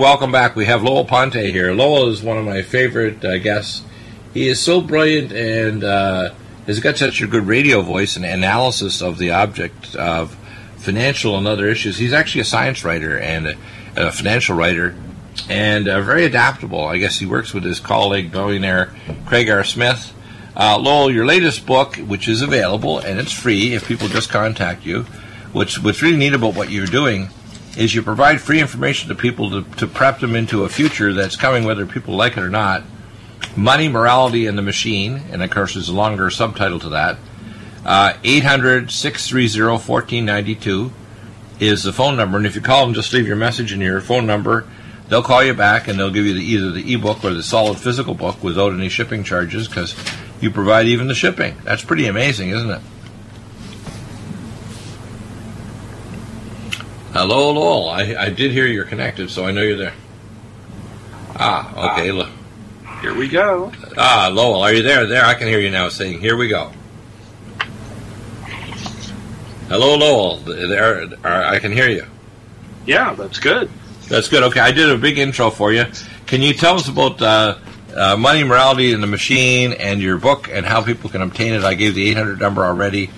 Welcome back. We have Lowell Ponte here. Lowell is one of my favorite uh, guests. He is so brilliant and uh, has got such a good radio voice and analysis of the object of financial and other issues. He's actually a science writer and a, a financial writer and uh, very adaptable. I guess he works with his colleague, billionaire Craig R. Smith. Uh, Lowell, your latest book, which is available and it's free if people just contact you, which what's really neat about what you're doing is you provide free information to people to, to prep them into a future that's coming whether people like it or not. Money, Morality, and the Machine, and of course there's a longer subtitle to that. Uh, 800 630 1492 is the phone number, and if you call them, just leave your message and your phone number. They'll call you back and they'll give you the, either the ebook or the solid physical book without any shipping charges because you provide even the shipping. That's pretty amazing, isn't it? Hello, Lowell. I, I did hear you're connected, so I know you're there. Ah, okay. Look. Here we go. Ah, Lowell, are you there? There, I can hear you now saying, here we go. Hello, Lowell. There, I can hear you. Yeah, that's good. That's good. Okay, I did a big intro for you. Can you tell us about uh, uh, Money, Morality, and the Machine and your book and how people can obtain it? I gave the 800 number already.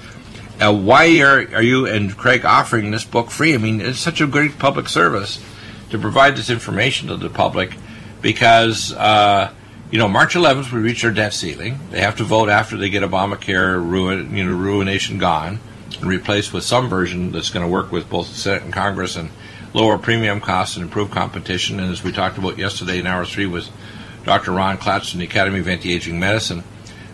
Uh, why are, are you and Craig offering this book free? I mean, it's such a great public service to provide this information to the public because, uh, you know, March 11th we reach our debt ceiling. They have to vote after they get Obamacare ruin, you know, ruination gone and replaced with some version that's going to work with both the Senate and Congress and lower premium costs and improve competition. And as we talked about yesterday in hour three with Dr. Ron Klatz from the Academy of Anti-Aging Medicine,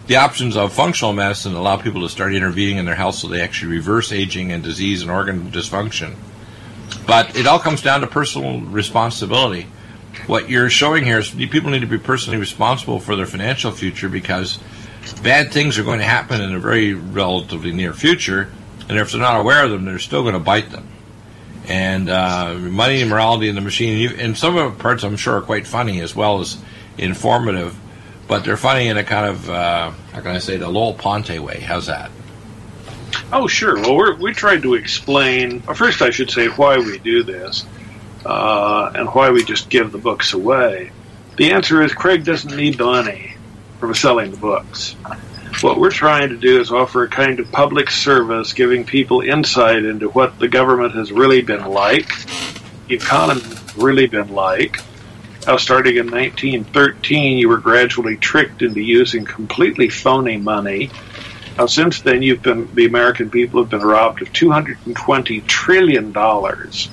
the options of functional medicine allow people to start intervening in their health so they actually reverse aging and disease and organ dysfunction. But it all comes down to personal responsibility. What you're showing here is people need to be personally responsible for their financial future because bad things are going to happen in a very relatively near future, and if they're not aware of them, they're still going to bite them. And uh, money, and morality, and the machine, and some of the parts I'm sure are quite funny as well as informative but they're funny in a kind of uh, how can I say the Lowell Ponte way. How's that? Oh, sure. Well, we're, we tried to explain. First, I should say why we do this uh, and why we just give the books away. The answer is Craig doesn't need the money from selling the books. What we're trying to do is offer a kind of public service, giving people insight into what the government has really been like, the economy has really been like, how starting in 1913 you were gradually tricked into using completely phony money. Now, since then, you've been the American people have been robbed of 220 trillion dollars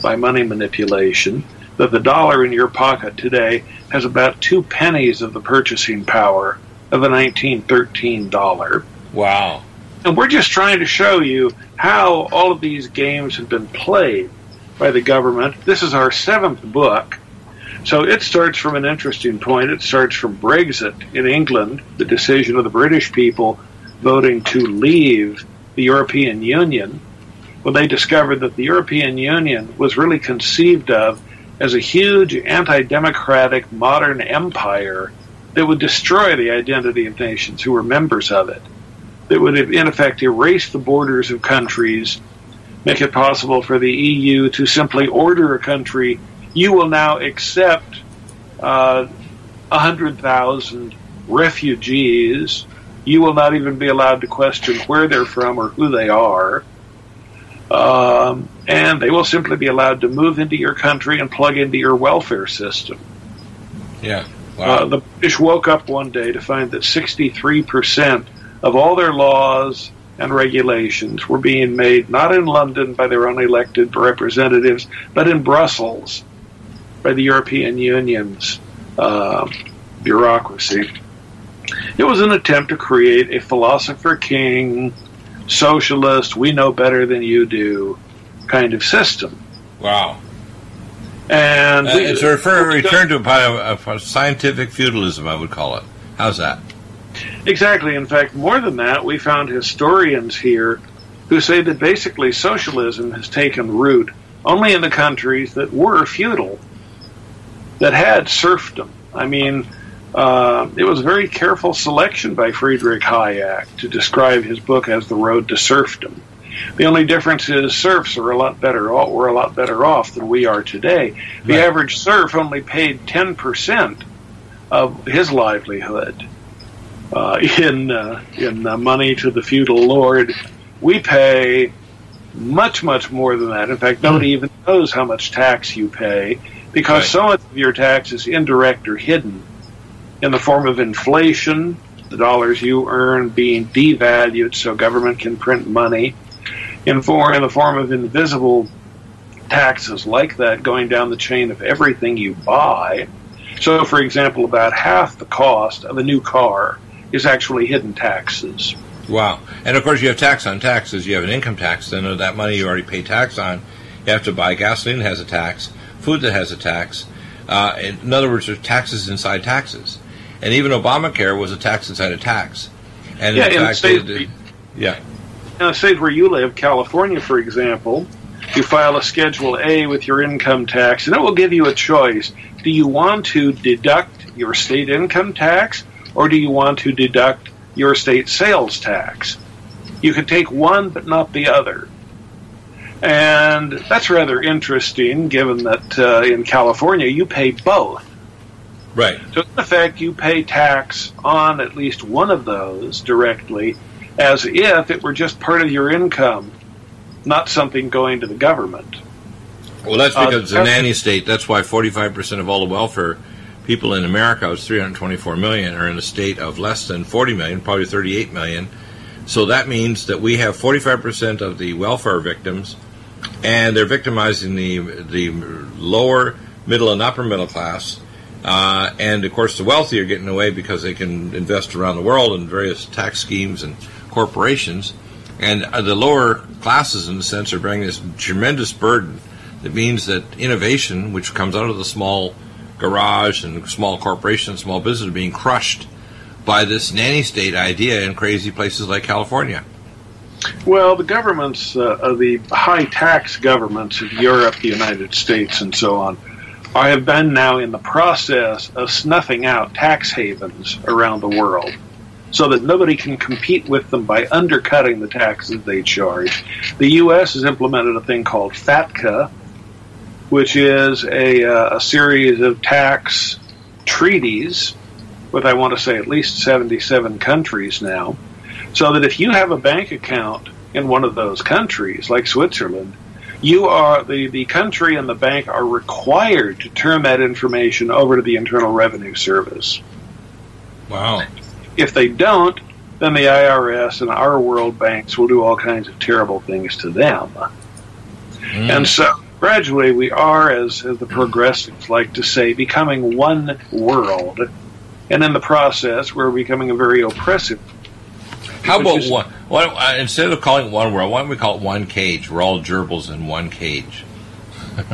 by money manipulation. That the dollar in your pocket today has about two pennies of the purchasing power of a 1913 dollar. Wow! And we're just trying to show you how all of these games have been played by the government. This is our seventh book. So it starts from an interesting point. It starts from Brexit in England, the decision of the British people voting to leave the European Union, when they discovered that the European Union was really conceived of as a huge anti democratic modern empire that would destroy the identity of nations who were members of it, that would, in effect, erase the borders of countries, make it possible for the EU to simply order a country you will now accept uh, 100,000 refugees. You will not even be allowed to question where they're from or who they are. Um, and they will simply be allowed to move into your country and plug into your welfare system. Yeah. Wow. Uh, the British woke up one day to find that 63% of all their laws and regulations were being made not in London by their own elected representatives, but in Brussels by the European Union's uh, bureaucracy. It was an attempt to create a philosopher king, socialist, we know better than you do kind of system. Wow. And uh, it's a refer, return to a, a, a scientific feudalism, I would call it. How's that? Exactly. In fact, more than that, we found historians here who say that basically socialism has taken root only in the countries that were feudal that had serfdom. I mean, uh, it was a very careful selection by Friedrich Hayek to describe his book as The Road to Serfdom. The only difference is serfs are a lot better. Off, were a lot better off than we are today. The Right. average serf only paid ten percent of his livelihood uh, in uh, in uh, money to the feudal lord. We pay much much more than that. In fact, nobody even knows how much tax you pay because Right. so much of your tax is indirect or hidden in the form of inflation, the dollars you earn being devalued so government can print money, in, for, in the form of invisible taxes like that going down the chain of everything you buy. So, for example, about half the cost of a new car is actually hidden taxes. Wow. And of course, you have tax on taxes. You have an income tax. Then of that money you already pay tax on. You have to buy gasoline has a tax, food that has a tax. Uh, in other words, there's taxes inside taxes. And even Obamacare was a tax inside a tax. And Yeah, in and fact, say- they- they- yeah, In a state where you live, California, for example, you file a Schedule A with your income tax, and it will give you a choice. Do you want to deduct your state income tax, or do you want to deduct your state sales tax? You can take one, but not the other. And that's rather interesting, given that uh, in California you pay both. right. So, in effect, you pay tax on at least one of those directly as if it were just part of your income, not something going to the government. Well, that's Uh, because it's a nanny state. That's why 45% of all the welfare people in America, was 324 million, are in a state of less than 40 million, probably 38 million. So that means that we have 45% of the welfare victims, and they're victimizing the the lower, middle, and upper middle class. Uh, and of course, the wealthy are getting away because they can invest around the world in various tax schemes and corporations. And uh, the lower classes, in a sense, are bearing this tremendous burden. That means that innovation, which comes out of the small garage and small corporations, small business, are being crushed by this nanny state idea in crazy places like California. Well, the governments, uh, of the high tax governments of Europe, the United States, and so on, I have been now in the process of snuffing out tax havens around the world so that nobody can compete with them by undercutting the taxes they charge. The U.S. has implemented a thing called FATCA, which is a, uh, a series of tax treaties with, I want to say, at least 77 countries now so that if you have a bank account in one of those countries, like Switzerland, you are the, the country and the bank are required to turn that information over to the Internal Revenue Service. Wow. If they don't, then the IRS and our world banks will do all kinds of terrible things to them. Mm. And so gradually we are, as, as the progressives like to say, becoming one world. And in the process, we're becoming a very oppressive How about is- one? Why uh, instead of calling it one world, why don't we call it one cage? We're all gerbils in one cage.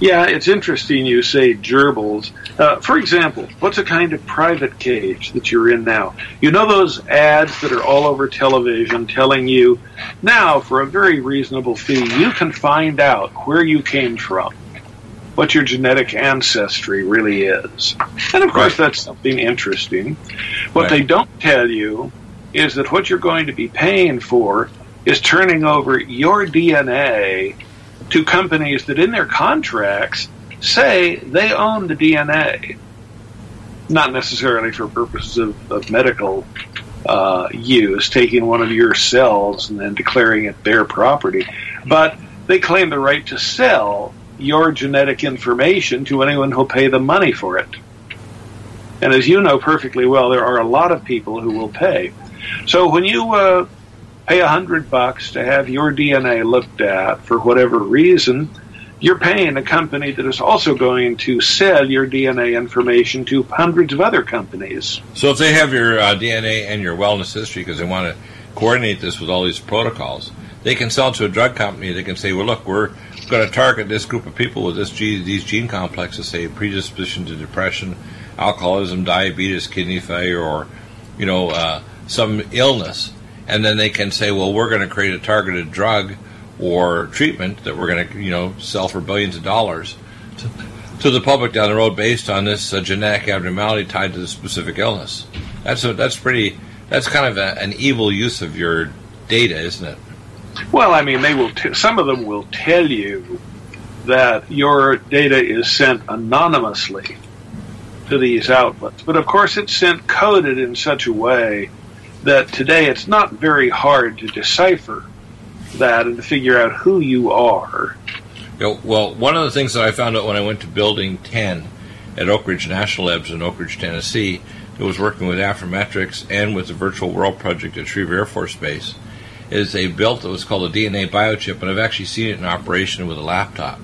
Yeah, it's interesting you say gerbils. Uh, for example, what's a kind of private cage that you're in now? You know those ads that are all over television telling you, now for a very reasonable fee, you can find out where you came from, what your genetic ancestry really is. And of course, Right. that's something interesting. What Right. they don't tell you is that what you're going to be paying for is turning over your DNA to companies that in their contracts say they own the DNA. Not necessarily for purposes of, of medical uh, use, taking one of your cells and then declaring it their property, but they claim the right to sell your genetic information to anyone who'll pay the money for it. And as you know perfectly well, there are a lot of people who will pay. So when you uh, pay a hundred bucks to have your DNA looked at for whatever reason, you're paying a company that is also going to sell your DNA information to hundreds of other companies. So if they have your uh, DNA and your wellness history because they want to coordinate this with all these protocols, they can sell to a drug company. They can say, "Well, look, we're going to target this group of people with this gene, these gene complexes, say predisposition to depression, alcoholism, diabetes, kidney failure, or you know uh, some illness." And then they can say, "Well, we're going to create a targeted drug or treatment that we're going to, you know, sell for billions of dollars." To, to the public down the road based on this uh, genetic abnormality tied to the specific illness. That's a, that's pretty. That's kind of a, an evil use of your data, isn't it? Well, I mean, they will. T- some of them will tell you that your data is sent anonymously to these outlets, but of course, it's sent coded in such a way that today it's not very hard to decipher that and to figure out who you are. You know, well, one of the things that I found out when I went to Building 10 at Oak Ridge National Labs in Oak Ridge, Tennessee, it was working with Affymetrix and with the Virtual World Project at Schriever Air Force Base, is they built what was called a DNA biochip, and I've actually seen it in operation with a laptop.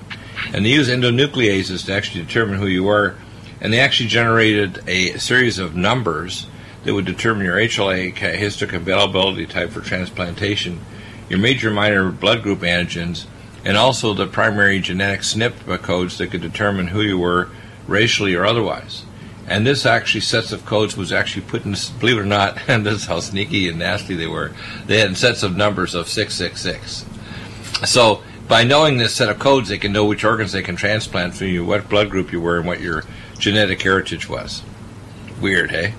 And they use endonucleases to actually determine who you are, and they actually generated a series of numbers that would determine your HLA histocompatibility type for transplantation, your major minor blood group antigens, and also the primary genetic SNP codes that could determine who you were racially or otherwise. And this actually sets of codes was actually put in, believe it or not, and this is how sneaky and nasty they were. They had sets of numbers of 666. So by knowing this set of codes, they can know which organs they can transplant for you, what blood group you were, and what your genetic heritage was. Weird, hey?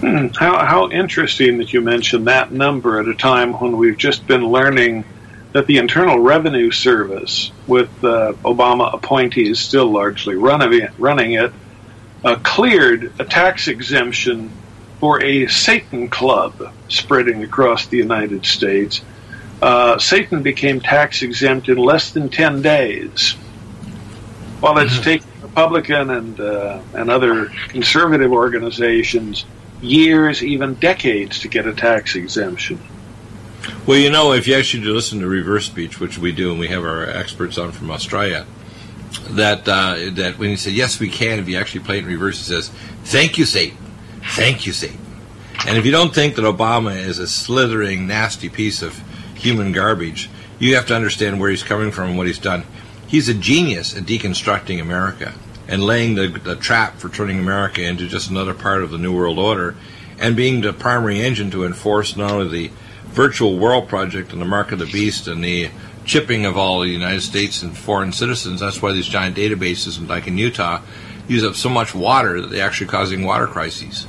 Hmm, how, how interesting that you mentioned that number at a time when we've just been learning that the Internal Revenue Service, with uh, Obama appointees still largely running, running it, uh, cleared a tax exemption for a Satan club spreading across the United States. Uh, Satan became tax exempt in less than 10 days. While it's mm-hmm. taken Republican and, uh, and other conservative organizations years, even decades, to get a tax exemption. Well, you know, if you actually listen to reverse speech, which we do, and we have our experts on from Australia, that uh, that when you say yes, we can, if you actually play it in reverse, it says, "Thank you, Satan. Thank you, Satan." And if you don't think that Obama is a slithering, nasty piece of human garbage, you have to understand where he's coming from and what he's done. He's a genius at deconstructing America and laying the, the trap for turning America into just another part of the New World Order and being the primary engine to enforce not only the virtual world project and the mark of the beast and the chipping of all the United States and foreign citizens. That's why these giant databases, like in Utah, use up so much water that they're actually causing water crises.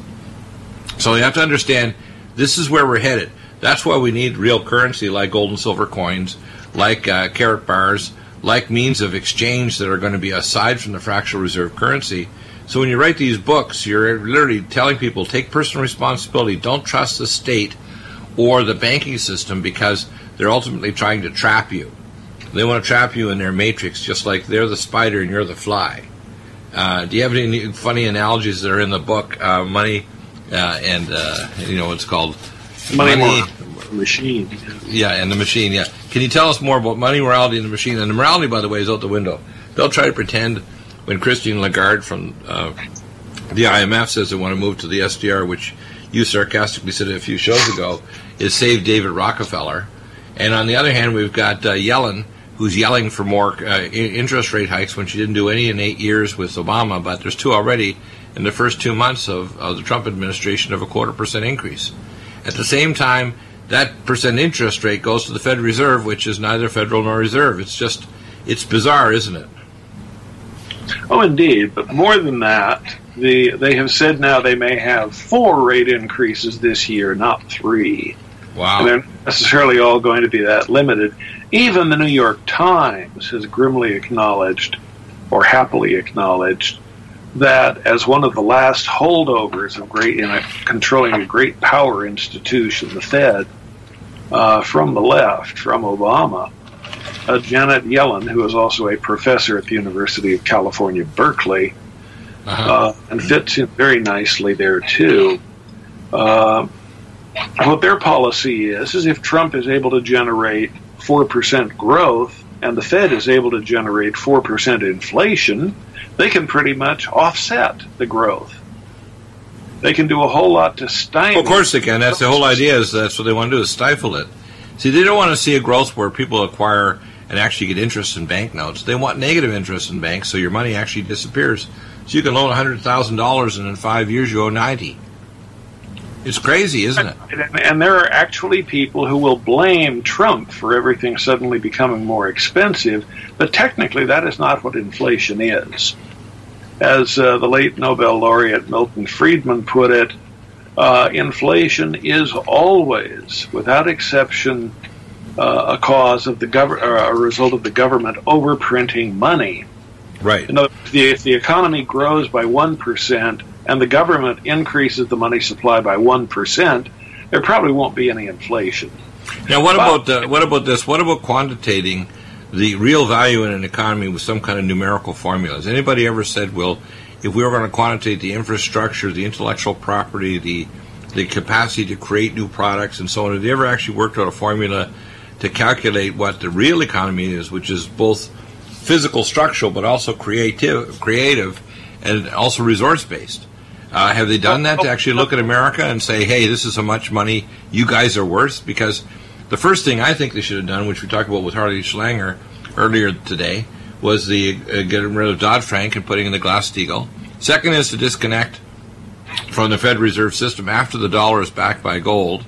So you have to understand this is where we're headed. That's why we need real currency like gold and silver coins, like uh, Karatbars, like means of exchange that are going to be aside from the fractional reserve currency. So when you write these books, you're literally telling people take personal responsibility. Don't trust the state or the banking system because they're ultimately trying to trap you. They want to trap you in their matrix, just like they're the spider and you're the fly. Uh, do you have any funny analogies that are in the book? Uh, money uh, and uh, you know what's called money, money machine. Yeah, and the machine. Yeah. Can you tell us more about money, morality, and the machine? And the morality, by the way, is out the window. They'll try to pretend when Christine Lagarde from uh, the IMF says they want to move to the SDR, which you sarcastically said a few shows ago, is save David Rockefeller. And on the other hand, we've got uh, Yellen, who's yelling for more uh, interest rate hikes when she didn't do any in eight years with Obama, but there's two already in the first two months of, of the Trump administration of a quarter percent increase. At the same time, that percent interest rate goes to the Fed Reserve, which is neither federal nor reserve. It's just, it's bizarre, isn't it? Oh, indeed. But more than that, the they have said now they may have four rate increases this year, not three. Wow. And they're not necessarily all going to be that limited. Even the New York Times has grimly acknowledged, or happily acknowledged, that as one of the last holdovers of great in a, controlling a great power institution, the Fed, uh, from the left, from Obama, uh, Janet Yellen, who is also a professor at the University of California, Berkeley, uh-huh. uh, and fits in very nicely there too. Uh, what their policy is is if Trump is able to generate four percent growth and the Fed is able to generate four percent inflation, they can pretty much offset the growth. They can do a whole lot to stifle. Of course they can. That's the whole idea. Is that's what they want to do is stifle it. See, they don't want to see a growth where people acquire and actually get interest in banknotes. They want negative interest in banks, so your money actually disappears. So you can loan hundred thousand dollars, and in five years you owe ninety. It's crazy, isn't it? And there are actually people who will blame Trump for everything suddenly becoming more expensive, but technically that is not what inflation is. As uh, the late Nobel laureate Milton Friedman put it, uh, inflation is always, without exception, uh, a cause of the gov- or a result of the government overprinting money. Right. In other words, the, if the economy grows by one percent and the government increases the money supply by one percent, there probably won't be any inflation. Now, what about uh, what about this? What about quantitating the real value in an economy with some kind of numerical formula? Has anybody ever said, well, if we were going to quantitate the infrastructure, the intellectual property, the the capacity to create new products, and so on, have they ever actually worked out a formula to calculate what the real economy is, which is both physical, structural, but also creative, creative, and also resource based? Uh, have they done that to actually look at America and say, hey, this is how much money you guys are worth? Because the first thing I think they should have done, which we talked about with Harley Schlanger earlier today, was the uh, getting rid of Dodd Frank and putting in the Glass Steagall. Second is to disconnect from the Fed Reserve System after the dollar is backed by gold.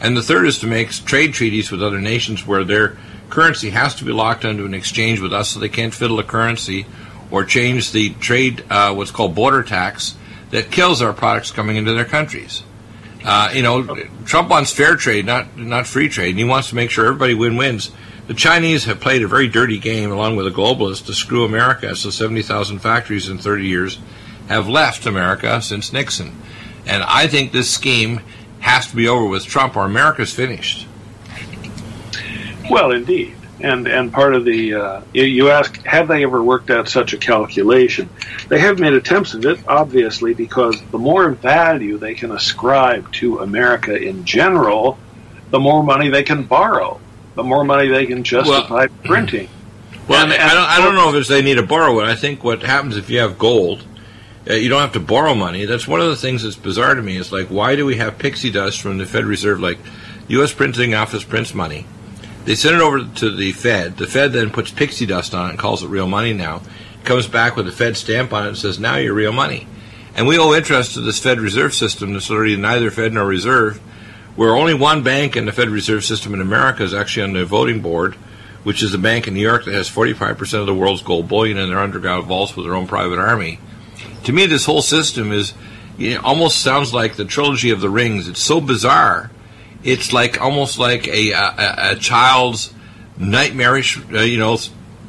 And the third is to make trade treaties with other nations where their currency has to be locked into an exchange with us so they can't fiddle a currency or change the trade, uh, what's called border tax, that kills our products coming into their countries. Uh, you know, Trump wants fair trade, not not free trade, and he wants to make sure everybody win wins. The Chinese have played a very dirty game, along with the globalists, to screw America. So 70,000 factories in 30 years have left America since Nixon. And I think this scheme has to be over with Trump, or America's finished. Well, indeed. And, and part of the, uh, you ask, have they ever worked out such a calculation? They have made attempts at it, obviously, because the more value they can ascribe to America in general, the more money they can borrow, the more money they can justify well, printing. Well, and, and I, don't, I don't know if they need to borrow it. I think what happens if you have gold, uh, you don't have to borrow money. That's one of the things that's bizarre to me. Is like, why do we have pixie dust from the Fed Reserve? Like, U.S. printing office prints money. They send it over to the Fed. The Fed then puts pixie dust on it and calls it real money now. Comes back with a Fed stamp on it and says, now you're real money. And we owe interest to this Fed Reserve System that's already neither Fed nor Reserve, where only one bank in the Fed Reserve System in America is actually on the voting board, which is a bank in New York that has 45% of the world's gold bullion in their underground vaults with their own private army. To me, this whole system is almost sounds like the trilogy of the rings. It's so bizarre it's like almost like a a, a child's nightmarish uh, you know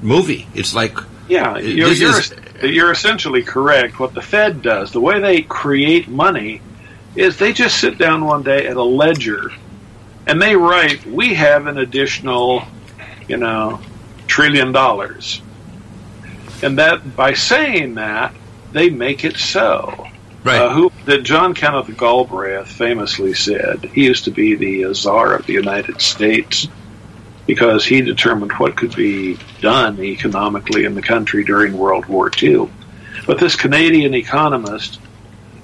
movie. It's like yeah, you're, you're, is, you're essentially correct. What the Fed does, the way they create money, is they just sit down one day at a ledger and they write, "We have an additional, you know, trillion dollars," and that by saying that they make it so. Right. Uh, who that John Kenneth Galbraith famously said he used to be the czar of the United States because he determined what could be done economically in the country during World War II. But this Canadian economist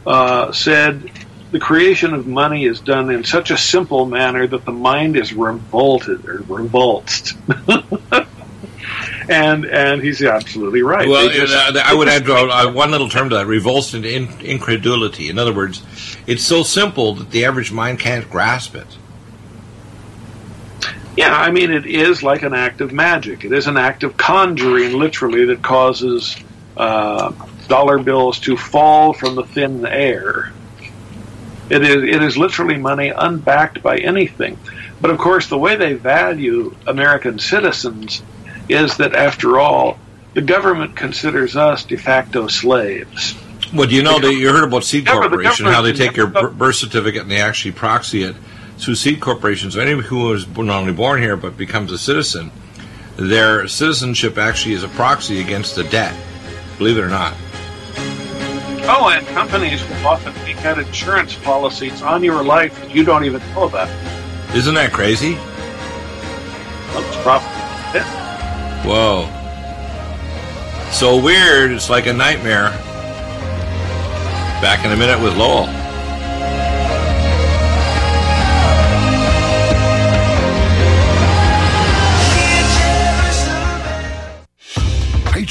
uh, said the creation of money is done in such a simple manner that the mind is revolted or revulsed. and and he's absolutely right. Well, just, I would add uh, one little term to that: revulsion in, incredulity. In other words, it's so simple that the average mind can't grasp it. Yeah, I mean, it is like an act of magic. It is an act of conjuring, literally, that causes uh, dollar bills to fall from the thin air. It is, it is literally money unbacked by anything. But of course, the way they value American citizens is that, after all, the government considers us de facto slaves. Well, do you know that you heard about Seed Corporation, how they take your birth certificate and they actually proxy it through Seed Corporations. So anyone who is not only born here but becomes a citizen, their citizenship actually is a proxy against the debt. Believe it or not. Oh, and companies will often take out insurance policies on your life that you don't even know about. Isn't that crazy? Well, it's probably Whoa. So weird, it's like a nightmare. Back in a minute with Lowell.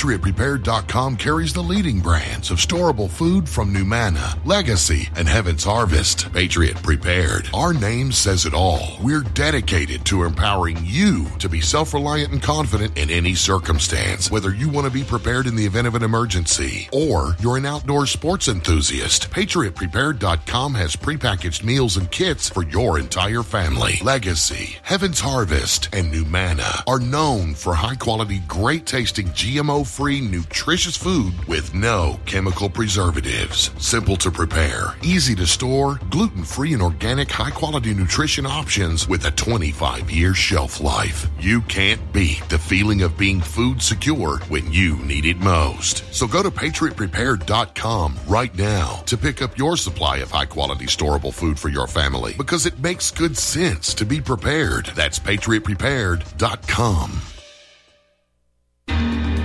PatriotPrepared.com carries the leading brands of storable food from Numanna, Legacy, and Heaven's Harvest. Patriot Prepared. Our name says it all. We're dedicated to empowering you to be self reliant and confident in any circumstance. Whether you want to be prepared in the event of an emergency or you're an outdoor sports enthusiast, PatriotPrepared.com has prepackaged meals and kits for your entire family. Legacy, Heaven's Harvest, and Numanna are known for high quality, great tasting, GMO free, nutritious food with no chemical preservatives. Simple to prepare, easy to store, gluten free and organic high quality nutrition options with a 25 year shelf life. You can't beat the feeling of being food secure when you need it most. So go to patriotprepared.com right now to pick up your supply of high quality storable food for your family because it makes good sense to be prepared. That's patriotprepared.com.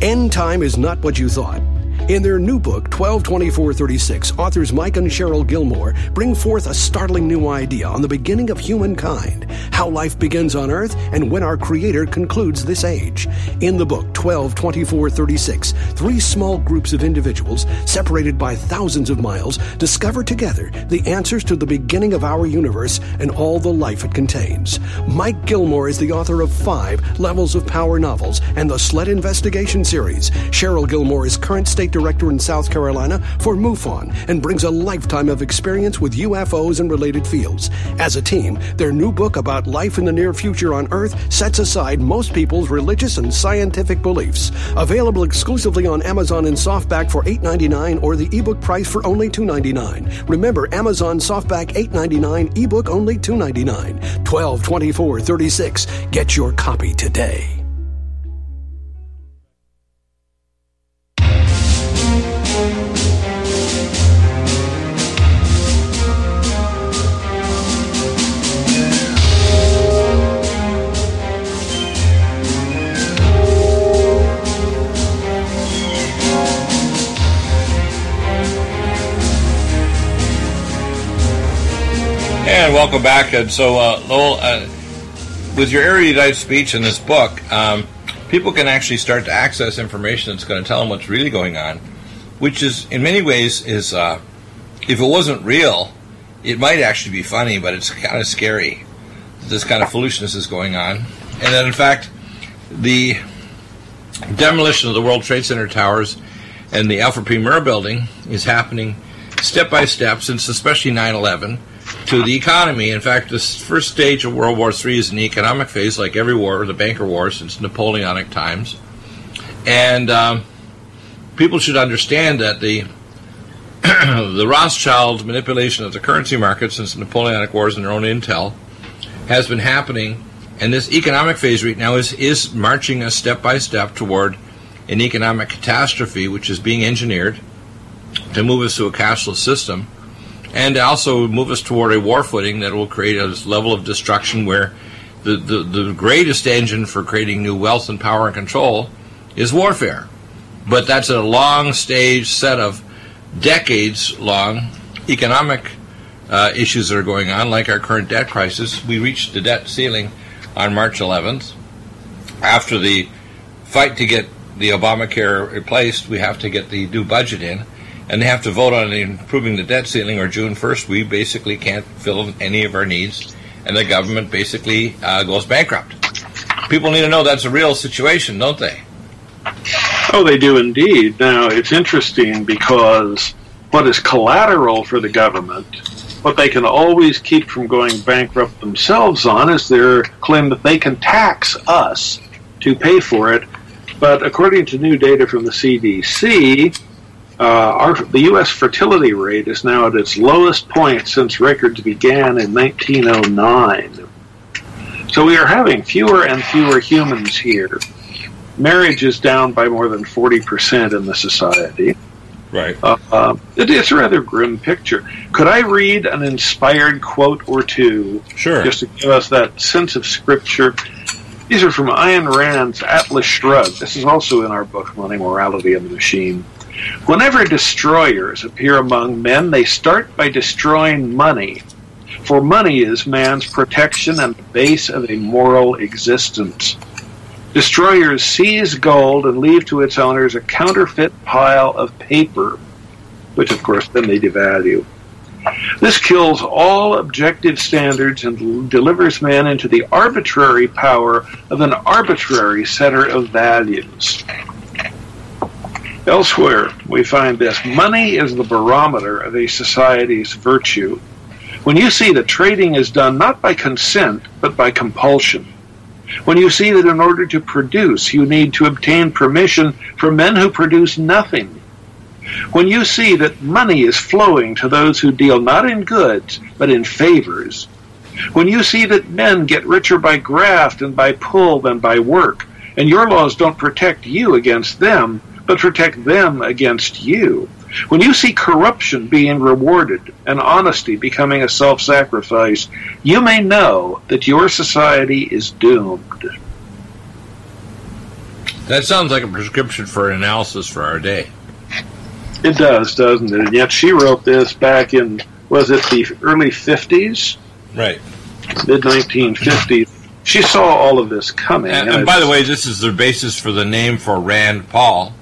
End time is not what you thought. In their new book, 122436, authors Mike and Cheryl Gilmore bring forth a startling new idea on the beginning of humankind, how life begins on Earth, and when our Creator concludes this age. In the book, 122436, three small groups of individuals, separated by thousands of miles, discover together the answers to the beginning of our universe and all the life it contains. Mike Gilmore is the author of five Levels of Power novels and the Sled Investigation series. Cheryl Gilmore is current state director in South Carolina for MUFON and brings a lifetime of experience with UFOs and related fields. As a team, their new book about life in the near future on Earth sets aside most people's religious and scientific beliefs. Available exclusively on Amazon in softback for $8.99 or the ebook price for only $2.99. Remember, Amazon softback $8.99, ebook only $2.99. 12 24 36. Get your copy today. Welcome back. And so, uh, Lowell, uh, with your erudite speech in this book, um, people can actually start to access information that's going to tell them what's really going on, which is, in many ways, is uh, if it wasn't real, it might actually be funny, but it's kind of scary. that This kind of foolishness is going on, and that in fact, the demolition of the World Trade Center towers and the Alfred P. Murrah building is happening step by step since especially 9 11 to the economy. In fact, the first stage of World War III is an economic phase, like every war, the banker war since Napoleonic times. And um, people should understand that the the Rothschild manipulation of the currency market since the Napoleonic Wars and their own intel has been happening, and this economic phase right now is is marching us step by step toward an economic catastrophe, which is being engineered to move us to a cashless system and also move us toward a war footing that will create a level of destruction where the, the, the greatest engine for creating new wealth and power and control is warfare. But that's a long stage set of decades long economic uh, issues that are going on, like our current debt crisis. We reached the debt ceiling on March 11th. After the fight to get the Obamacare replaced, we have to get the new budget in and they have to vote on improving the debt ceiling or June 1st, we basically can't fill any of our needs, and the government basically uh, goes bankrupt. People need to know that's a real situation, don't they? Oh, they do indeed. Now, it's interesting because what is collateral for the government, what they can always keep from going bankrupt themselves on, is their claim that they can tax us to pay for it. But according to new data from the CDC, uh, our, the U.S. fertility rate is now at its lowest point since records began in 1909. So we are having fewer and fewer humans here. Marriage is down by more than 40% in the society. Right. Uh, uh, it, it's a rather grim picture. Could I read an inspired quote or two? Sure. Just to give us that sense of scripture. These are from Ayn Rand's Atlas Shrugged. This is also in our book, Money, Morality, and the Machine. Whenever destroyers appear among men, they start by destroying money. For money is man's protection and the base of a moral existence. Destroyers seize gold and leave to its owners a counterfeit pile of paper, which of course then they devalue. This kills all objective standards and delivers man into the arbitrary power of an arbitrary setter of values. Elsewhere, we find this. Money is the barometer of a society's virtue. When you see that trading is done not by consent, but by compulsion, when you see that in order to produce, you need to obtain permission from men who produce nothing, when you see that money is flowing to those who deal not in goods, but in favors, when you see that men get richer by graft and by pull than by work, and your laws don't protect you against them, but protect them against you. When you see corruption being rewarded and honesty becoming a self sacrifice, you may know that your society is doomed. That sounds like a prescription for analysis for our day. It does, doesn't it? And yet she wrote this back in, was it the early 50s? Right. Mid 1950s. She saw all of this coming. And, and by the way, this is the basis for the name for Rand Paul.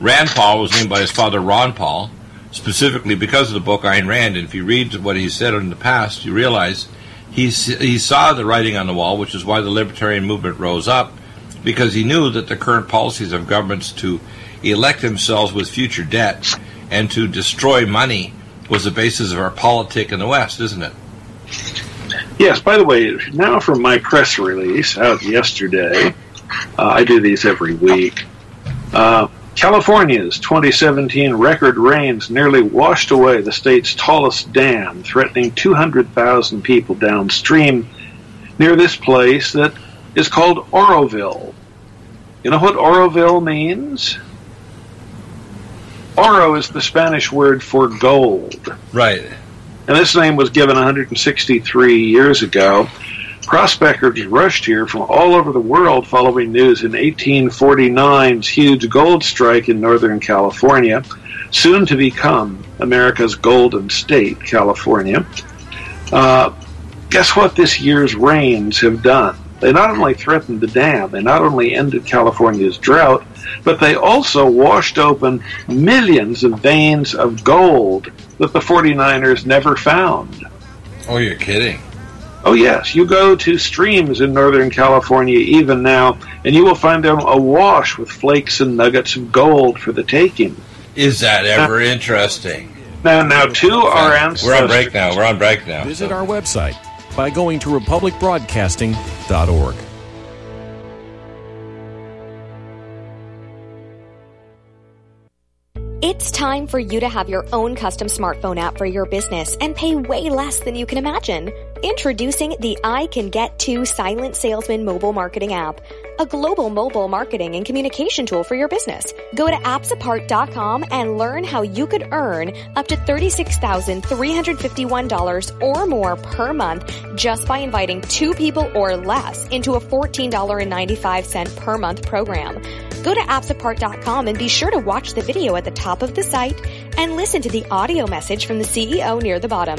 Rand Paul was named by his father Ron Paul, specifically because of the book Ayn Rand. And if you read what he said in the past, you realize he, he saw the writing on the wall, which is why the libertarian movement rose up, because he knew that the current policies of governments to elect themselves with future debt and to destroy money was the basis of our politic in the West, isn't it? Yes, by the way, now from my press release out yesterday, uh, I do these every week. Uh, California's 2017 record rains nearly washed away the state's tallest dam, threatening 200,000 people downstream near this place that is called Oroville. You know what Oroville means? Oro is the Spanish word for gold. Right. And this name was given 163 years ago. Prospectors rushed here from all over the world following news in 1849's huge gold strike in Northern California, soon to become America's Golden State, California. Uh, guess what this year's rains have done? They not only threatened the dam, they not only ended California's drought, but they also washed open millions of veins of gold that the 49ers never found. Oh, you're kidding. Oh, yes. You go to streams in Northern California even now, and you will find them awash with flakes and nuggets of gold for the taking. Is that ever interesting? Now, now, to our ancestors. We're on break now. We're on break now. Visit so. our website by going to republicbroadcasting.org. It's time for you to have your own custom smartphone app for your business and pay way less than you can imagine. Introducing the I Can Get To Silent Salesman mobile marketing app, a global mobile marketing and communication tool for your business. Go to appsapart.com and learn how you could earn up to $36,351 or more per month just by inviting two people or less into a $14.95 per month program. Go to appsapart.com and be sure to watch the video at the top of the site and listen to the audio message from the CEO near the bottom.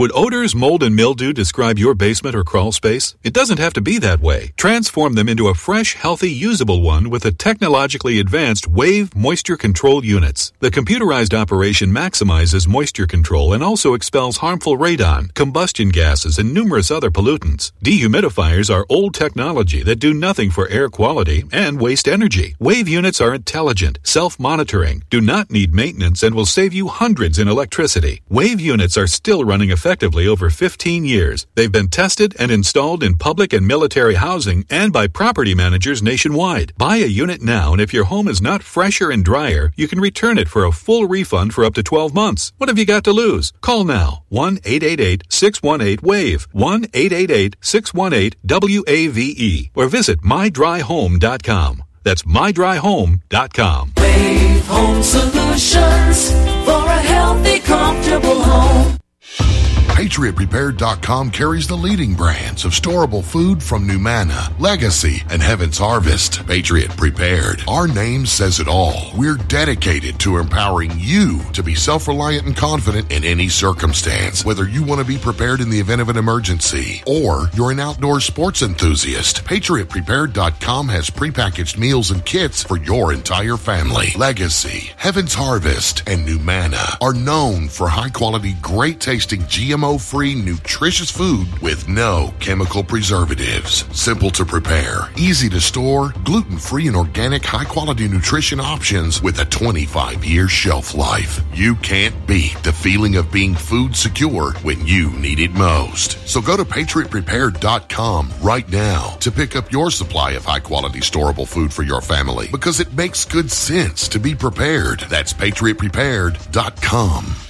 Would odors, mold, and mildew describe your basement or crawl space? It doesn't have to be that way. Transform them into a fresh, healthy, usable one with the technologically advanced Wave moisture control units. The computerized operation maximizes moisture control and also expels harmful radon, combustion gases, and numerous other pollutants. Dehumidifiers are old technology that do nothing for air quality and waste energy. Wave units are intelligent, self-monitoring, do not need maintenance, and will save you hundreds in electricity. Wave units are still running effectively effectively over 15 years. They've been tested and installed in public and military housing and by property managers nationwide. Buy a unit now, and if your home is not fresher and drier, you can return it for a full refund for up to 12 months. What have you got to lose? Call now 1 888 618 WAVE, 1 888 618 WAVE, or visit mydryhome.com. That's mydryhome.com. Wave Home Solutions for a healthy, comfortable home. PatriotPrepared.com carries the leading brands of storable food from NuManna, Legacy, and Heaven's Harvest. Patriot Prepared. Our name says it all. We're dedicated to empowering you to be self-reliant and confident in any circumstance. Whether you want to be prepared in the event of an emergency or you're an outdoor sports enthusiast, PatriotPrepared.com has prepackaged meals and kits for your entire family. Legacy, Heaven's Harvest, and NuManna are known for high quality, great tasting GMO free, nutritious food with no chemical preservatives. Simple to prepare, easy to store, gluten free and organic, high quality nutrition options with a 25 year shelf life. You can't beat the feeling of being food secure when you need it most. So go to patriotprepared.com right now to pick up your supply of high quality storable food for your family because it makes good sense to be prepared. That's patriotprepared.com.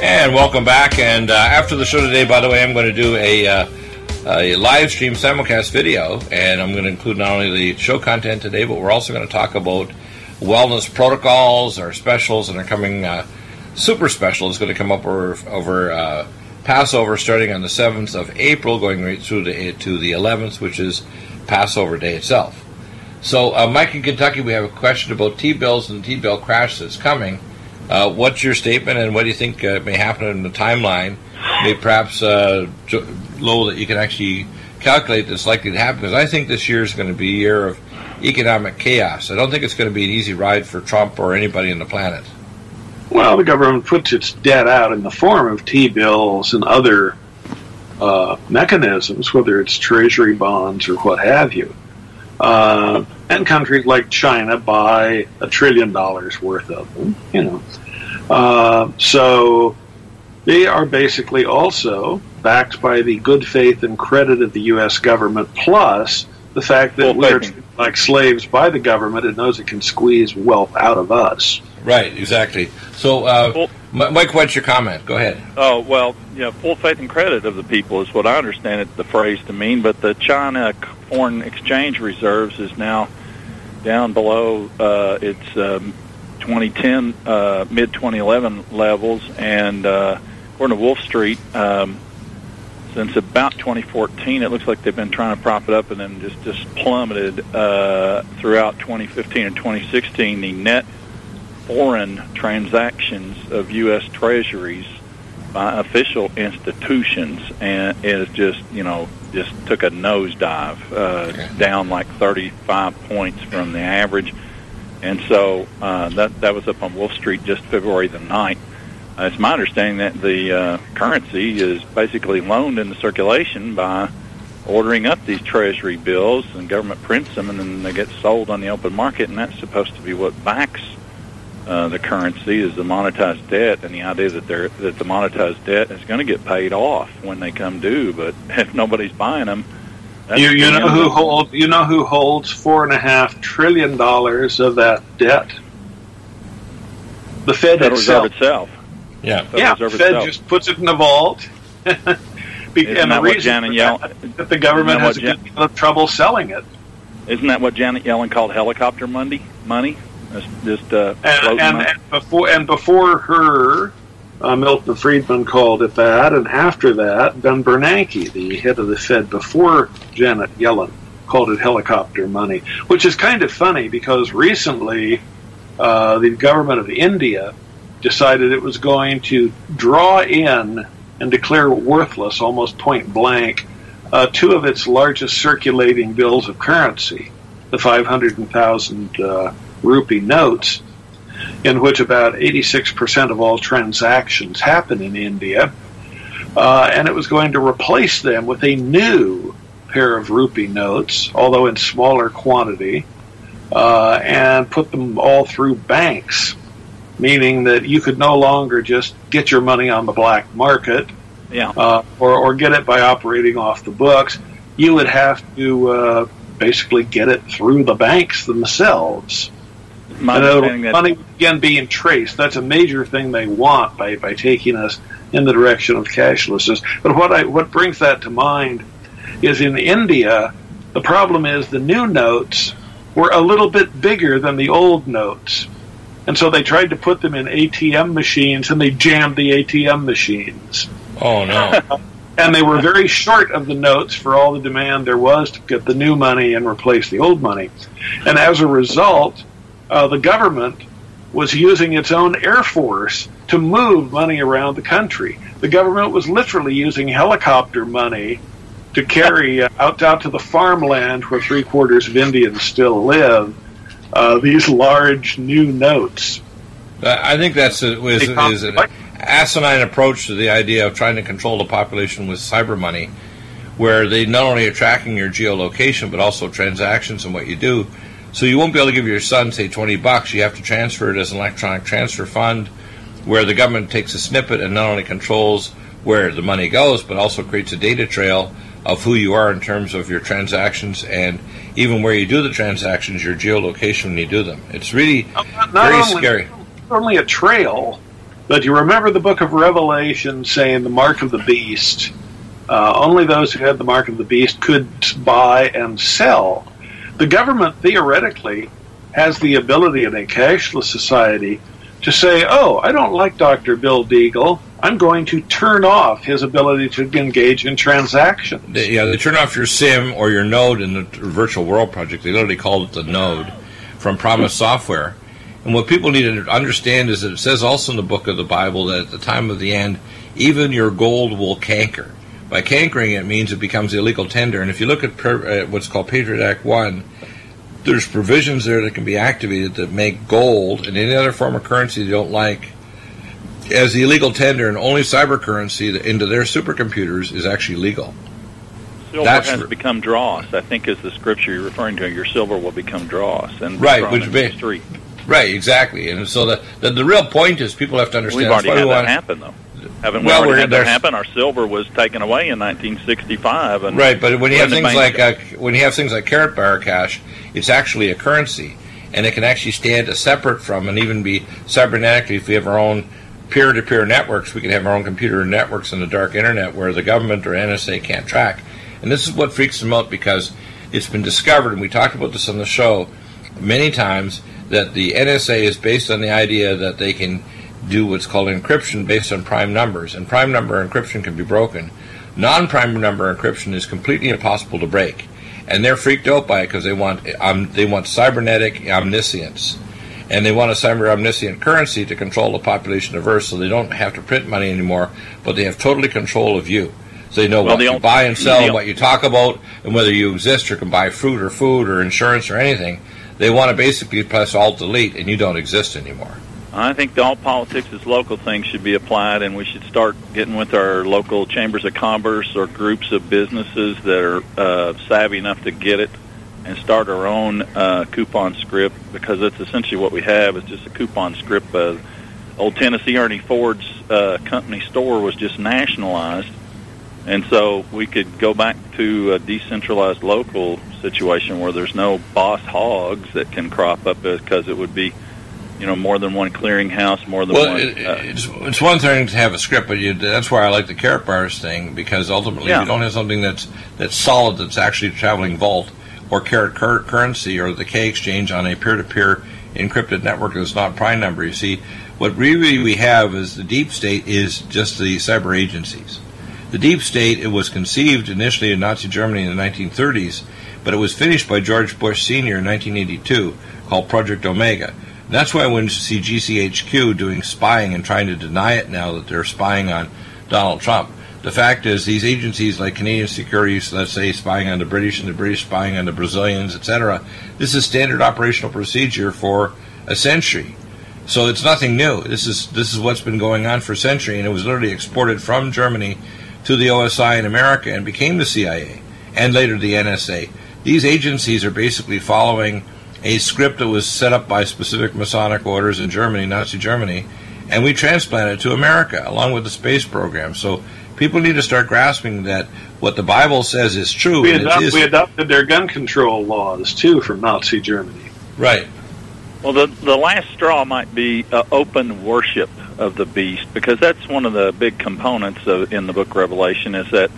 And welcome back. And uh, after the show today, by the way, I'm going to do a, uh, a live stream simulcast video, and I'm going to include not only the show content today, but we're also going to talk about wellness protocols, our specials, and our coming uh, super special is going to come up over, over uh, Passover starting on the 7th of April, going right through to, to the 11th, which is Passover Day itself. So, uh, Mike in Kentucky, we have a question about T bills and T bill crash that's coming. Uh, what's your statement, and what do you think uh, may happen in the timeline? May perhaps uh, low that you can actually calculate that's likely to happen? Because I think this year is going to be a year of economic chaos. I don't think it's going to be an easy ride for Trump or anybody on the planet. Well, the government puts its debt out in the form of T bills and other uh, mechanisms, whether it's treasury bonds or what have you. Uh, and countries like China buy a trillion dollars worth of them, you know. Uh, so they are basically also backed by the good faith and credit of the U.S. government, plus the fact that Well, we're like slaves by the government and knows it can squeeze wealth out of us. Right, exactly. So, uh, Mi- Mike, what's your comment? Go ahead. Oh well, you know, full faith and credit of the people is what I understand it the phrase to mean. But the China foreign exchange reserves is now down below uh, its um, 2010 uh, mid 2011 levels, and uh, according to Wolf Street, um, since about 2014. It looks like they've been trying to prop it up and then just just plummeted uh, throughout 2015 and 2016. The net foreign transactions of U.S. Treasuries by official institutions, and it just you know just took a nosedive uh, down like 35 points from the average, and so uh, that that was up on Wolf Street just February the 9th. Uh, it's my understanding that the uh, currency is basically loaned into circulation by ordering up these treasury bills, and government prints them, and then they get sold on the open market, and that's supposed to be what backs uh, the currency is the monetized debt, and the idea that they're, that the monetized debt is going to get paid off when they come due. But if nobody's buying them, that's You, you know who holds you know who holds four and a half trillion dollars of that debt? The Fed Federal itself. Reserve itself. Yeah, Federal yeah, Reserve Fed itself. just puts it in the vault. Be- Isn't and the that what reason Janet Yellen- that, that the government isn't has a what good deal of trouble selling it. Isn't that what Janet Yellen called helicopter money? Money, just, just uh, and, and, and before and before her, uh, Milton Friedman called it that, and after that, Ben Bernanke, the head of the Fed, before Janet Yellen, called it helicopter money, which is kind of funny because recently uh, the government of India decided it was going to draw in and declare worthless, almost point blank, uh, two of its largest circulating bills of currency, the 500,000 uh, rupee notes, in which about 86% of all transactions happen in India. Uh, and it was going to replace them with a new pair of rupee notes, although in smaller quantity, uh, and put them all through banks, meaning that you could no longer just get your money on the black market Yeah. uh, or, or get it by operating off the books. You would have to uh, basically get it through the banks themselves. My In other that money again being traced. That's a major thing they want by, by taking us in the direction of cashlessness. But what I what brings that to mind is in India, the problem is the new notes were a little bit bigger than the old notes. And so they tried to put them in ATM machines and they jammed the ATM machines. Oh no. And they were very short of the notes for all the demand there was to get the new money and replace the old money. And as a result, uh, the government was using its own air force to move money around the country. The government was literally using helicopter money to carry uh, out out to the farmland where three quarters of Indians still live. Uh, these large new notes. I think that's a, is, is an asinine approach to the idea of trying to control the population with cyber money, where they not only are tracking your geolocation but also transactions and what you do. So you won't be able to give your son, say, twenty bucks. You have to transfer it as an electronic transfer fund, where the government takes a snippet and not only controls where the money goes, but also creates a data trail of who you are in terms of your transactions and even where you do the transactions, your geolocation when you do them. It's really Not very only- scary. not only a trail, but you remember the book of Revelation saying the mark of the beast. Uh, only those who had the mark of the beast could buy and sell. The government theoretically has the ability in a cashless society to say, "Oh, I don't like Dr. Bill Deagle. I'm going to turn off his ability to engage in transactions." Yeah, they turn off your SIM or your node in the virtual world project. They literally call it the node from PROMIS Software. And what people need to understand is that it says also in the book of the Bible that at the time of the end, even your gold will canker. By cankering, it means it becomes illegal tender. And if you look at per, uh, what's called Patriot Act 1, there's provisions there that can be activated that make gold and any other form of currency you don't like as the illegal tender, and only cyber currency that- into their supercomputers is actually legal. silver That's has r- become dross. I think is the scripture you're referring to. Your silver will become dross and Right, which be- street. Right, exactly. And so the, the the real point is people have to understand. We've already had that want- happen, though. Haven't Well, we we're- already had that happen? Our silver was taken away in 1965. And Right, but when you have things like uh, when you have things like Karatbar cash, it's actually a currency, and it can actually stand separate from and even be cybernetically. If we have our own peer-to-peer networks, we can have our own computer networks in the dark internet where the government or NSA can't track. And this is what freaks them out because it's been discovered, and we talked about this on the show many times, that the NSA is based on the idea that they can do what's called encryption based on prime numbers, and prime number encryption can be broken. Non-prime number encryption is completely impossible to break, and they're freaked out by it because they want um, they want cybernetic omniscience, and they want a cyber omniscient currency to control the population of Earth, so they don't have to print money anymore, but they have totally control of you. So they know Well, what you buy and sell, and what you talk about, and whether you exist or can buy fruit or food or insurance or anything. They want to basically press Alt Delete, and you don't exist anymore. I think all politics is local thing should be applied, and we should start getting with our local chambers of commerce or groups of businesses that are uh, savvy enough to get it, and start our own uh, coupon script because that's essentially what we have is just a coupon script. Uh, old Tennessee Ernie Ford's uh, company store was just nationalized, and so we could go back to a decentralized local situation where there's no boss hogs that can crop up because it would be you know, more than one clearinghouse, more than Well, one. it, uh, it's, it's one thing to have a script, but you, that's why I like the Karatbars thing because ultimately, Yeah. you don't have something that's that's solid, that's actually traveling vault or carrot cur- currency or the K exchange on a peer-to-peer encrypted network that's not prime number. You see, what really we have is the deep state is just the cyber agencies. The deep state it was conceived initially in Nazi Germany in the 1930s, but it was finished by George Bush Sr. in 1982, called Project Omega. That's why when you see GCHQ doing spying and trying to deny it now that they're spying on Donald Trump, the fact is these agencies like Canadian Securities, let's say spying on the British and the British spying on the Brazilians, etc. This is standard operational procedure for a century. So it's nothing new. This is this is what's been going on for a century, and it was literally exported from Germany to the OSI in America and became the CIA and later the NSA. These agencies are basically following a script that was set up by specific Masonic orders in Germany, Nazi Germany, and we transplanted it to America along with the space program. So people need to start grasping that what the Bible says is true. We, adopt, is- we adopted their gun control laws too from Nazi Germany. right. well, the the last straw might be uh, open worship of the beast because that's one of the big components of, in the Book of Revelation is that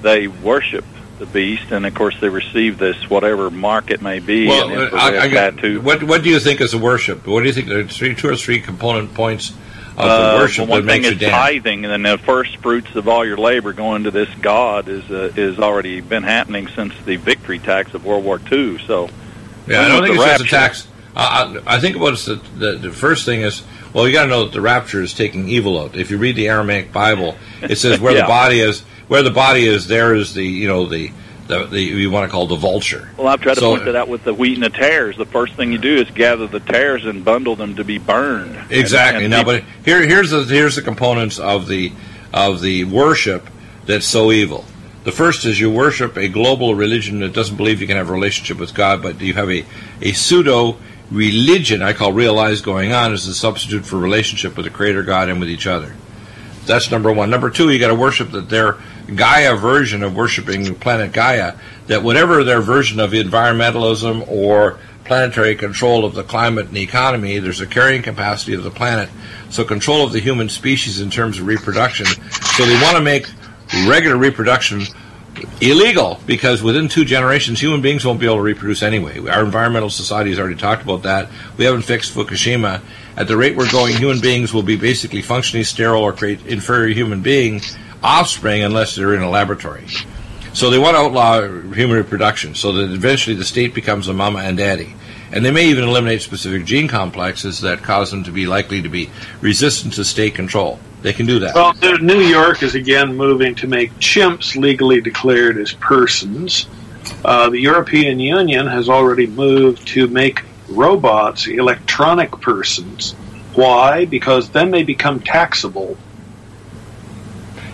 they worship the beast, and of course they receive this whatever mark it may be. Well, and I, I got, what what do you think is a worship? What do you think? There's three, two or three component points of Uh, the worship well, one thing is tithing, and then the first fruits of all your labor going to this God is uh, is already been happening since the victory tax of World War II. So, Yeah, I don't think the it's just a tax. Uh, I I think what's the, the the first thing is well, you got to know that the rapture is taking evil out. If you read the Aramaic Bible, it says where Yeah. the body is, where the body is, there is the you know the the, the you want to call the vulture. Well, I've tried to point that out with the wheat and the tares. The first thing you do is gather the tares and bundle them to be burned. Exactly. And, now, and but here, here's the here's the components of the of the worship that's so evil. The first is you worship a global religion that doesn't believe you can have a relationship with God, but you have a, a pseudo religion I call realized going on as a substitute for relationship with the Creator God and with each other. That's number one. Number two, you got to worship that their Gaia version of worshiping planet Gaia, that whatever their version of environmentalism or planetary control of the climate and economy, there's a carrying capacity of the planet. So control of the human species in terms of reproduction. So they want to make regular reproduction illegal because within two generations, human beings won't be able to reproduce anyway. Our environmental society has already talked about that. We haven't fixed Fukushima. At the rate we're going, human beings will be basically functionally sterile or create inferior human being offspring unless they're in a laboratory. So they want to outlaw human reproduction so that eventually the state becomes a mama and daddy. And they may even eliminate specific gene complexes that cause them to be likely to be resistant to state control. They can do that. Well, New- York is again moving to make chimps legally declared as persons. Uh, the European Union has already moved to make robots electronic persons. Why? Because then they become taxable.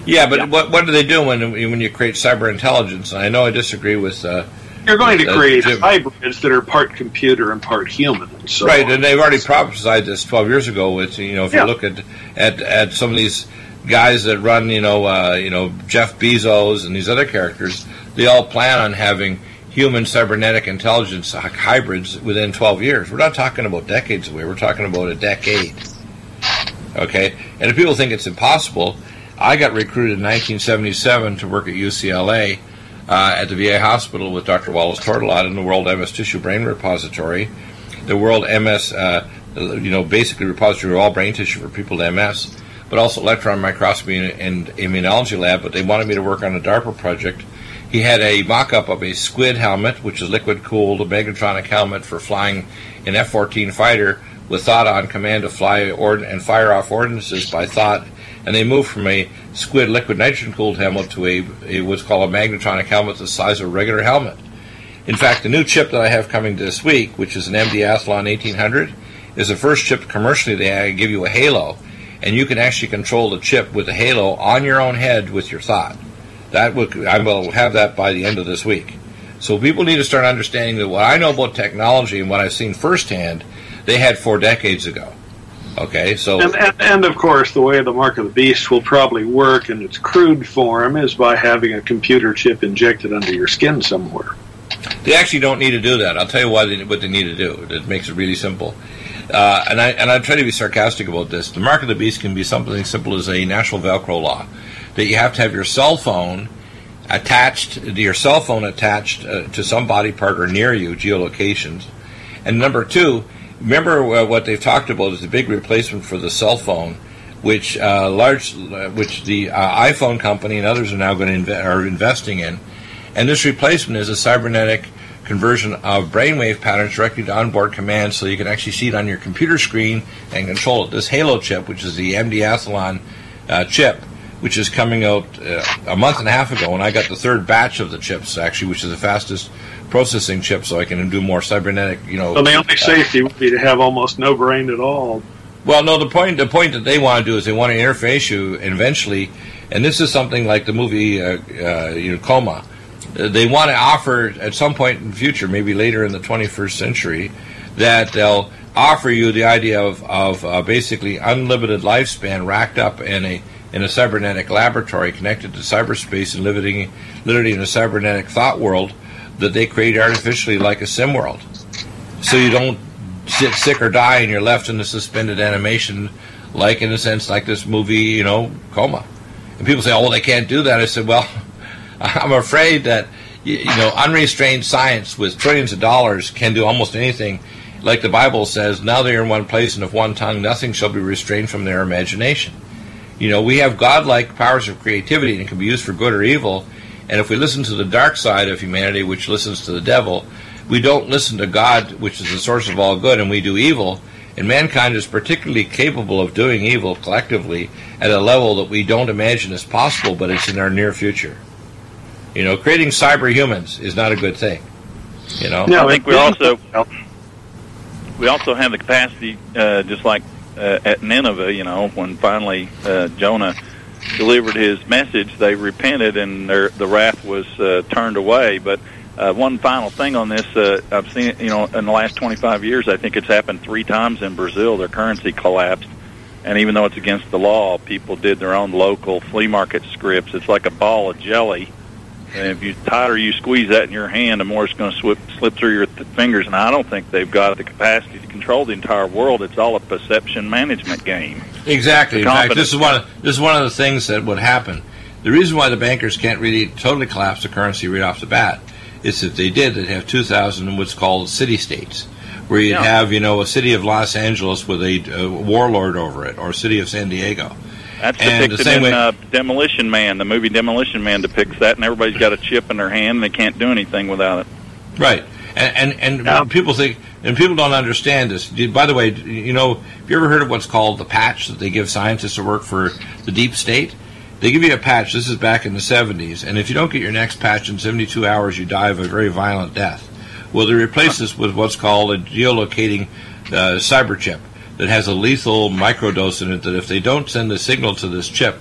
Yeah, but what what do they do when when you create cyber intelligence? And I know I disagree with. Uh, You're going to uh, create Jim. hybrids that are part computer and part human. So right, and they've already prophesied this 12 years ago. With you know, if Yeah. you look at, at at some of these guys that run, you know, uh, you know Jeff Bezos and these other characters, they all plan on having human cybernetic intelligence hybrids within 12 years. We're not talking about decades away. We're talking about a decade. Okay, and if people think it's impossible, I got recruited in 1977 to work at UCLA uh, at the VA hospital with Dr. Wallace Tourtellotte in the World MS Tissue Brain Repository, the World MS, uh, you know, basically repository of all brain tissue for people with MS. But also electron microscopy and, and immunology lab. But they wanted me to work on a DARPA project. He had a mock-up of a squid helmet, which is liquid-cooled, a magnetronic helmet for flying an F-14 fighter with thought on command to fly ord- and fire off ordnances by thought. And they moved from a squid liquid nitrogen-cooled helmet to a, a what's called a magnetronic helmet the size of a regular helmet. In fact, the new chip that I have coming this week, which is an AMD Athlon 1800, is the first chip commercially they give you a halo, and you can actually control the chip with the halo on your own head with your thought. That I will have that by the end of this week. So people need to start understanding that what I know about technology and what I've seen firsthand, they had four decades ago. Okay, so and, and, and, of course, the way the mark of the beast will probably work in its crude form is by having a computer chip injected under your skin somewhere. They actually don't need to do that. I'll tell you why they, what they need to do. It makes it really simple. Uh, and I and I try to be sarcastic about this. The mark of the beast can be something simple as a national Velcro law that you have to have your cell phone attached, to your cell phone attached uh, to some body part or near you, geolocations. And number two, remember uh, what they've talked about is the big replacement for the cell phone, which uh, large, uh, which the uh, iPhone company and others are now going to inve- are investing in. And this replacement is a cybernetic conversion of brainwave patterns directly to onboard commands so you can actually see it on your computer screen and control it. This Halo chip, which is the AMD Athlon uh, chip, which is coming out uh, a month and a half ago, and I got the third batch of the chips actually, which is the fastest processing chip, so I can do more cybernetic. You know, so the only safety would be to have almost no brain at all. Well, no. The point the point that they want to do is they want to interface you eventually, and this is something like the movie uh, uh, you know Coma. Uh, they want to offer at some point in the future, maybe later in the 21st century, that they'll offer you the idea of, of uh, basically unlimited lifespan racked up in a in a cybernetic laboratory connected to cyberspace and living literally in a cybernetic thought world that they create artificially like a sim world. So you don't sit sick or die and you're left in a suspended animation like in a sense like this movie, you know, coma. And people say, Oh, they can't do that. I said, Well, I'm afraid that you know, unrestrained science with trillions of dollars can do almost anything. Like the Bible says, now they are in one place and of one tongue, nothing shall be restrained from their imagination. You know, we have godlike powers of creativity and it can be used for good or evil. And if we listen to the dark side of humanity, which listens to the devil, we don't listen to God, which is the source of all good, and we do evil. And mankind is particularly capable of doing evil collectively at a level that we don't imagine is possible, but it's in our near future. You know, creating cyber humans is not a good thing. You know, I think we also we also have the capacity, uh, just like uh, at Nineveh, you know, when finally uh, Jonah delivered his message, they repented and their, the wrath was uh, turned away. But uh, one final thing on this, uh, I've seen you know, in the last 25 years, I think it's happened three times in Brazil. Their currency collapsed. And even though it's against the law, people did their own local flea market scripts. It's like a ball of jelly. And if you tighter you squeeze that in your hand, the more it's going to slip, slip through your th- fingers. And I don't think they've got the capacity to control the entire world. It's all a perception management game. Exactly. In fact, this is one of, this is one of the things that would happen. The reason why the bankers can't really totally collapse the currency right off the bat is if they did, they'd have 2,000 what's called city states, where you'd Yeah. have you know a city of Los Angeles with a, uh warlord over it, or a city of San Diego. That's And the depicted same in way- uh, Demolition Man. The movie Demolition Man depicts that, and everybody's got a chip in their hand, and they can't do anything without it. Right. And and, and people think and people don't understand this. By the way, you know, have you ever heard of what's called the patch that they give scientists to work for the deep state? They give you a patch. This is back in the 70s, and if you don't get your next patch in 72 hours, you die of a very violent death. Well, they replace this with what's called a geolocating uh, cyber chip that has a lethal microdose in it. That if they don't send a signal to this chip,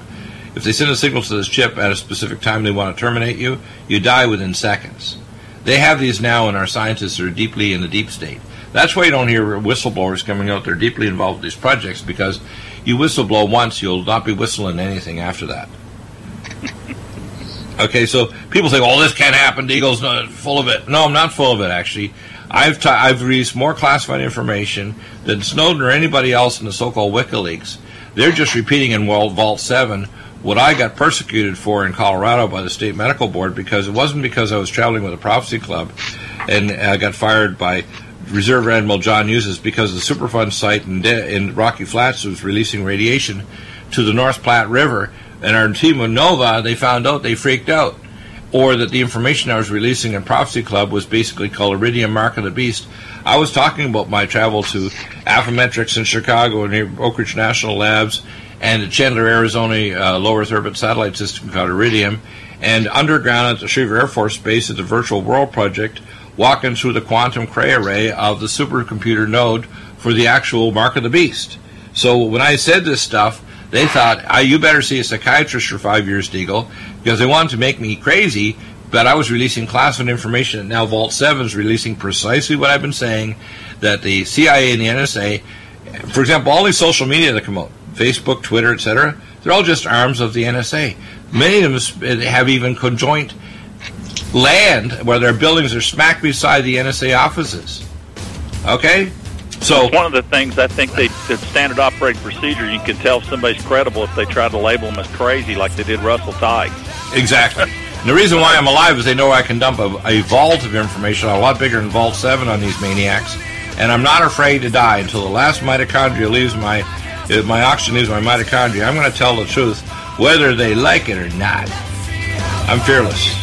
if they send a signal to this chip at a specific time they want to terminate you, you die within seconds. They have these now, and our scientists are deeply in the deep state. That's why you don't hear whistleblowers coming out. They're deeply involved with these projects because you whistleblow once, you'll not be whistling anything after that. Okay, so people say, "Well, this can't happen." Deagle's not full of it. No, I'm not full of it. Actually, I've t- I've released more classified information than Snowden or anybody else in the so-called WikiLeaks. They're just repeating in Vault Seven what I got persecuted for in Colorado by the state medical board because it wasn't because I was traveling with a prophecy club and I got fired by Reserve Admiral John Hughes because the Superfund site in, De- in Rocky Flats was releasing radiation to the North Platte River. And our team of Nova, they found out, they freaked out. Or that the information I was releasing in Prophecy Club was basically called Iridium Mark of the Beast. I was talking about my travel to Affymetrix in Chicago and Oak Ridge National Labs and at Chandler, Arizona, uh, low Earth orbit satellite system called Iridium, and underground at the Schriever Air Force Base at the Virtual World Project, walking through the quantum Cray array of the supercomputer node for the actual Mark of the Beast. So when I said this stuff, they thought, ah, you better see a psychiatrist for five years, Deagle, because they wanted to make me crazy, but I was releasing classified information, and now Vault 7 is releasing precisely what I've been saying, that the CIA and the NSA, for example, all these social media that come out, Facebook, Twitter, etc., they're all just arms of the NSA. Many of them eh, have even conjoint land where their buildings are smack beside the NSA offices. Okay? So one of the things I think they the standard operating procedure you can tell if somebody's credible if they try to label them as crazy like they did Russell Tice. Exactly. And the reason why I'm alive is they know I can dump a, a vault of information a lot bigger than Vault 7 on these maniacs. And I'm not afraid to die until the last mitochondria leaves my uh, my oxygen leaves my mitochondria. I'm going to tell the truth whether they like it or not. I'm fearless.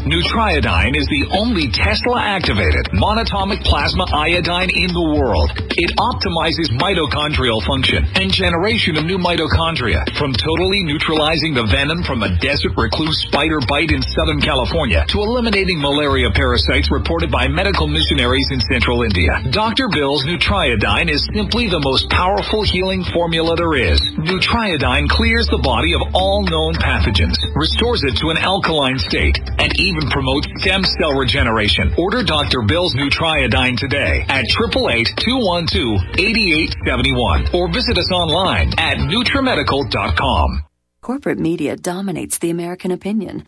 Nutriodine is the only Tesla activated monatomic plasma iodine in the world. It optimizes mitochondrial function and generation of new mitochondria from totally neutralizing the venom from a desert recluse spider bite in Southern California to eliminating malaria parasites reported by medical missionaries in central India. Dr. Bill's Nutriodine is simply the most powerful healing formula there is. Nutriodine clears the body of all known pathogens, restores it to an alkaline state, and even promotes stem cell regeneration. Order Dr. Bill's Nutriodine today at 888-212-8871 or visit us online at NutriMedical.com. Corporate media dominates the American opinion.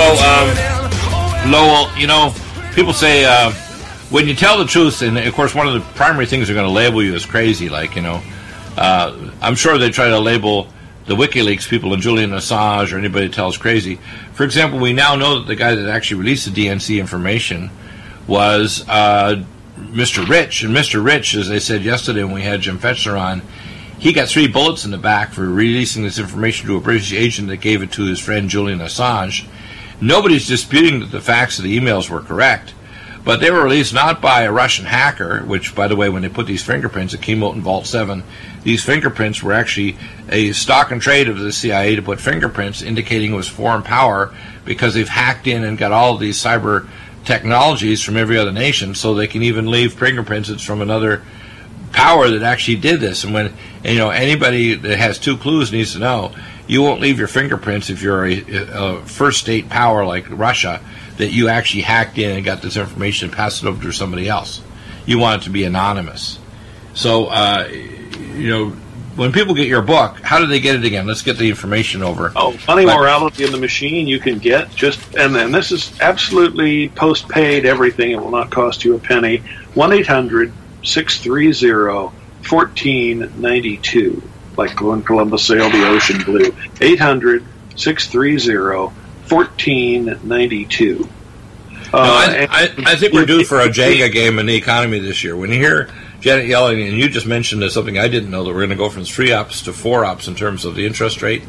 So, um, Lowell, you know, people say uh, when you tell the truth, and of course, one of the primary things they're going to label you as crazy, like, you know, uh, I'm sure they try to label the WikiLeaks people and Julian Assange or anybody that tells crazy. For example, we now know that the guy that actually released the DNC information was uh, Mr. Rich. And Mr. Rich, as I said yesterday when we had Jim Fetzer on, he got three bullets in the back for releasing this information to a British agent that gave it to his friend Julian Assange. Nobody's disputing that the facts of the emails were correct, but they were released not by a Russian hacker, which, by the way, when they put these fingerprints, it came out in Vault 7. These fingerprints were actually a stock and trade of the CIA to put fingerprints indicating it was foreign power because they've hacked in and got all of these cyber technologies from every other nation so they can even leave fingerprints it's from another power that actually did this. And when you know anybody that has two clues needs to know, you won't leave your fingerprints if you're a, a first state power like Russia that you actually hacked in and got this information and passed it over to somebody else. You want it to be anonymous. So uh, you know. When people get your book, how do they get it again? Let's get the information over. Oh, Money But- Morality in the Machine you can get just, and then this is absolutely post paid everything. It will not cost you a penny. 1 800 630 1492. Like when Columbus sailed the ocean blue. 800 630 1492. No, Uh, I, I, I think we're due for a Jenga game in the economy this year. When you hear Janet Yellen, and you just mentioned something I didn't know that we're going to go from three ops to four ops in terms of the interest rate.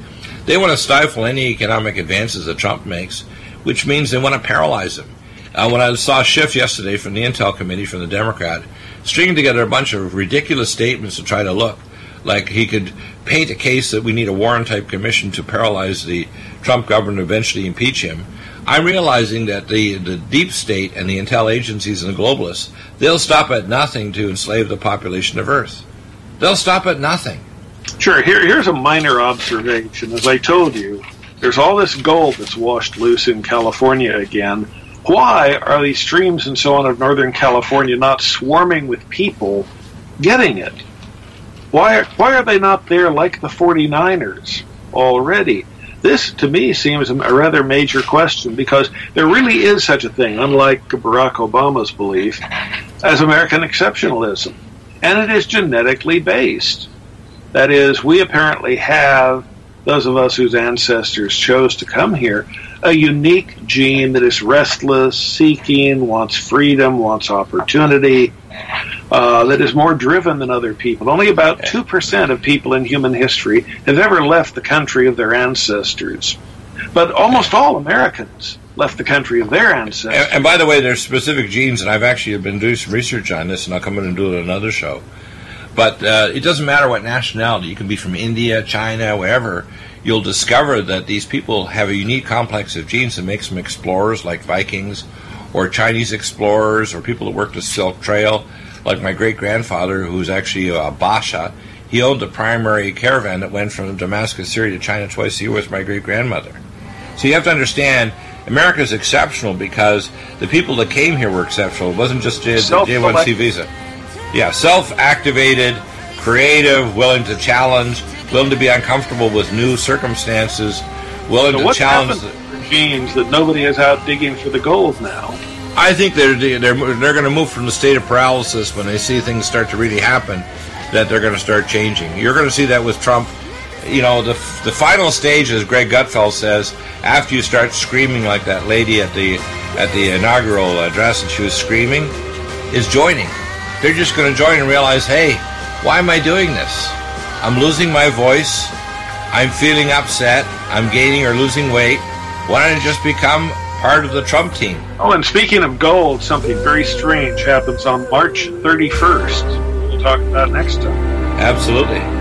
They want to stifle any economic advances that Trump makes, which means they want to paralyze him. Uh, when I saw Schiff yesterday from the Intel Committee from the Democrat, stringing together a bunch of ridiculous statements to try to look like he could paint a case that we need a Warren type commission to paralyze the Trump government eventually impeach him. I'm realizing that the, the deep state and the intel agencies and the globalists, they'll stop at nothing to enslave the population of Earth. They'll stop at nothing. Sure. Here, here's a minor observation. As I told you, there's all this gold that's washed loose in California again. Why are these streams and so on of Northern California not swarming with people getting it? Why are, why are they not there like the 49ers already? This, to me, seems a rather major question because there really is such a thing, unlike Barack Obama's belief, as American exceptionalism. And it is genetically based. That is, we apparently have, those of us whose ancestors chose to come here, a unique gene that is restless, seeking, wants freedom, wants opportunity, uh, that is more driven than other people. Only about 2% of people in human history have ever left the country of their ancestors. But almost all Americans left the country of their ancestors. And, and by the way, there's specific genes, and I've actually been doing some research on this, and I'll come in and do it another show. But uh, it doesn't matter what nationality. You can be from India, China, wherever. You'll discover that these people have a unique complex of genes that makes them explorers like Vikings, or Chinese explorers, or people that worked the Silk Trail, like my great grandfather, who's actually a Basha. He owned the primary caravan that went from Damascus, Syria to China twice a year with my great grandmother. So you have to understand, America is exceptional because the people that came here were exceptional. It wasn't just J- J1C visa. Yeah, self-activated, creative, willing to challenge, willing to be uncomfortable with new circumstances, willing So to challenge. happened to genes that nobody is out digging for the gold now? I think they're they're they're going to move from the state of paralysis when they see things start to really happen. That they're going to start changing. You're going to see that with Trump. You know, the the final stage, as Greg Gutfeld says, after you start screaming like that lady at the at the inaugural address, and she was screaming, is joining. They're just going to join and realize, hey, why am I doing this? I'm losing my voice. I'm feeling upset. I'm gaining or losing weight. Why don't I just become part of the Trump team? Oh, and speaking of gold, something very strange happens on March 31st. We'll talk about next time. Absolutely.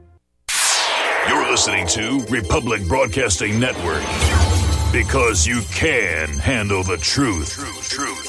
Listening to Republic Broadcasting Network because you can handle the truth. Truth, truth.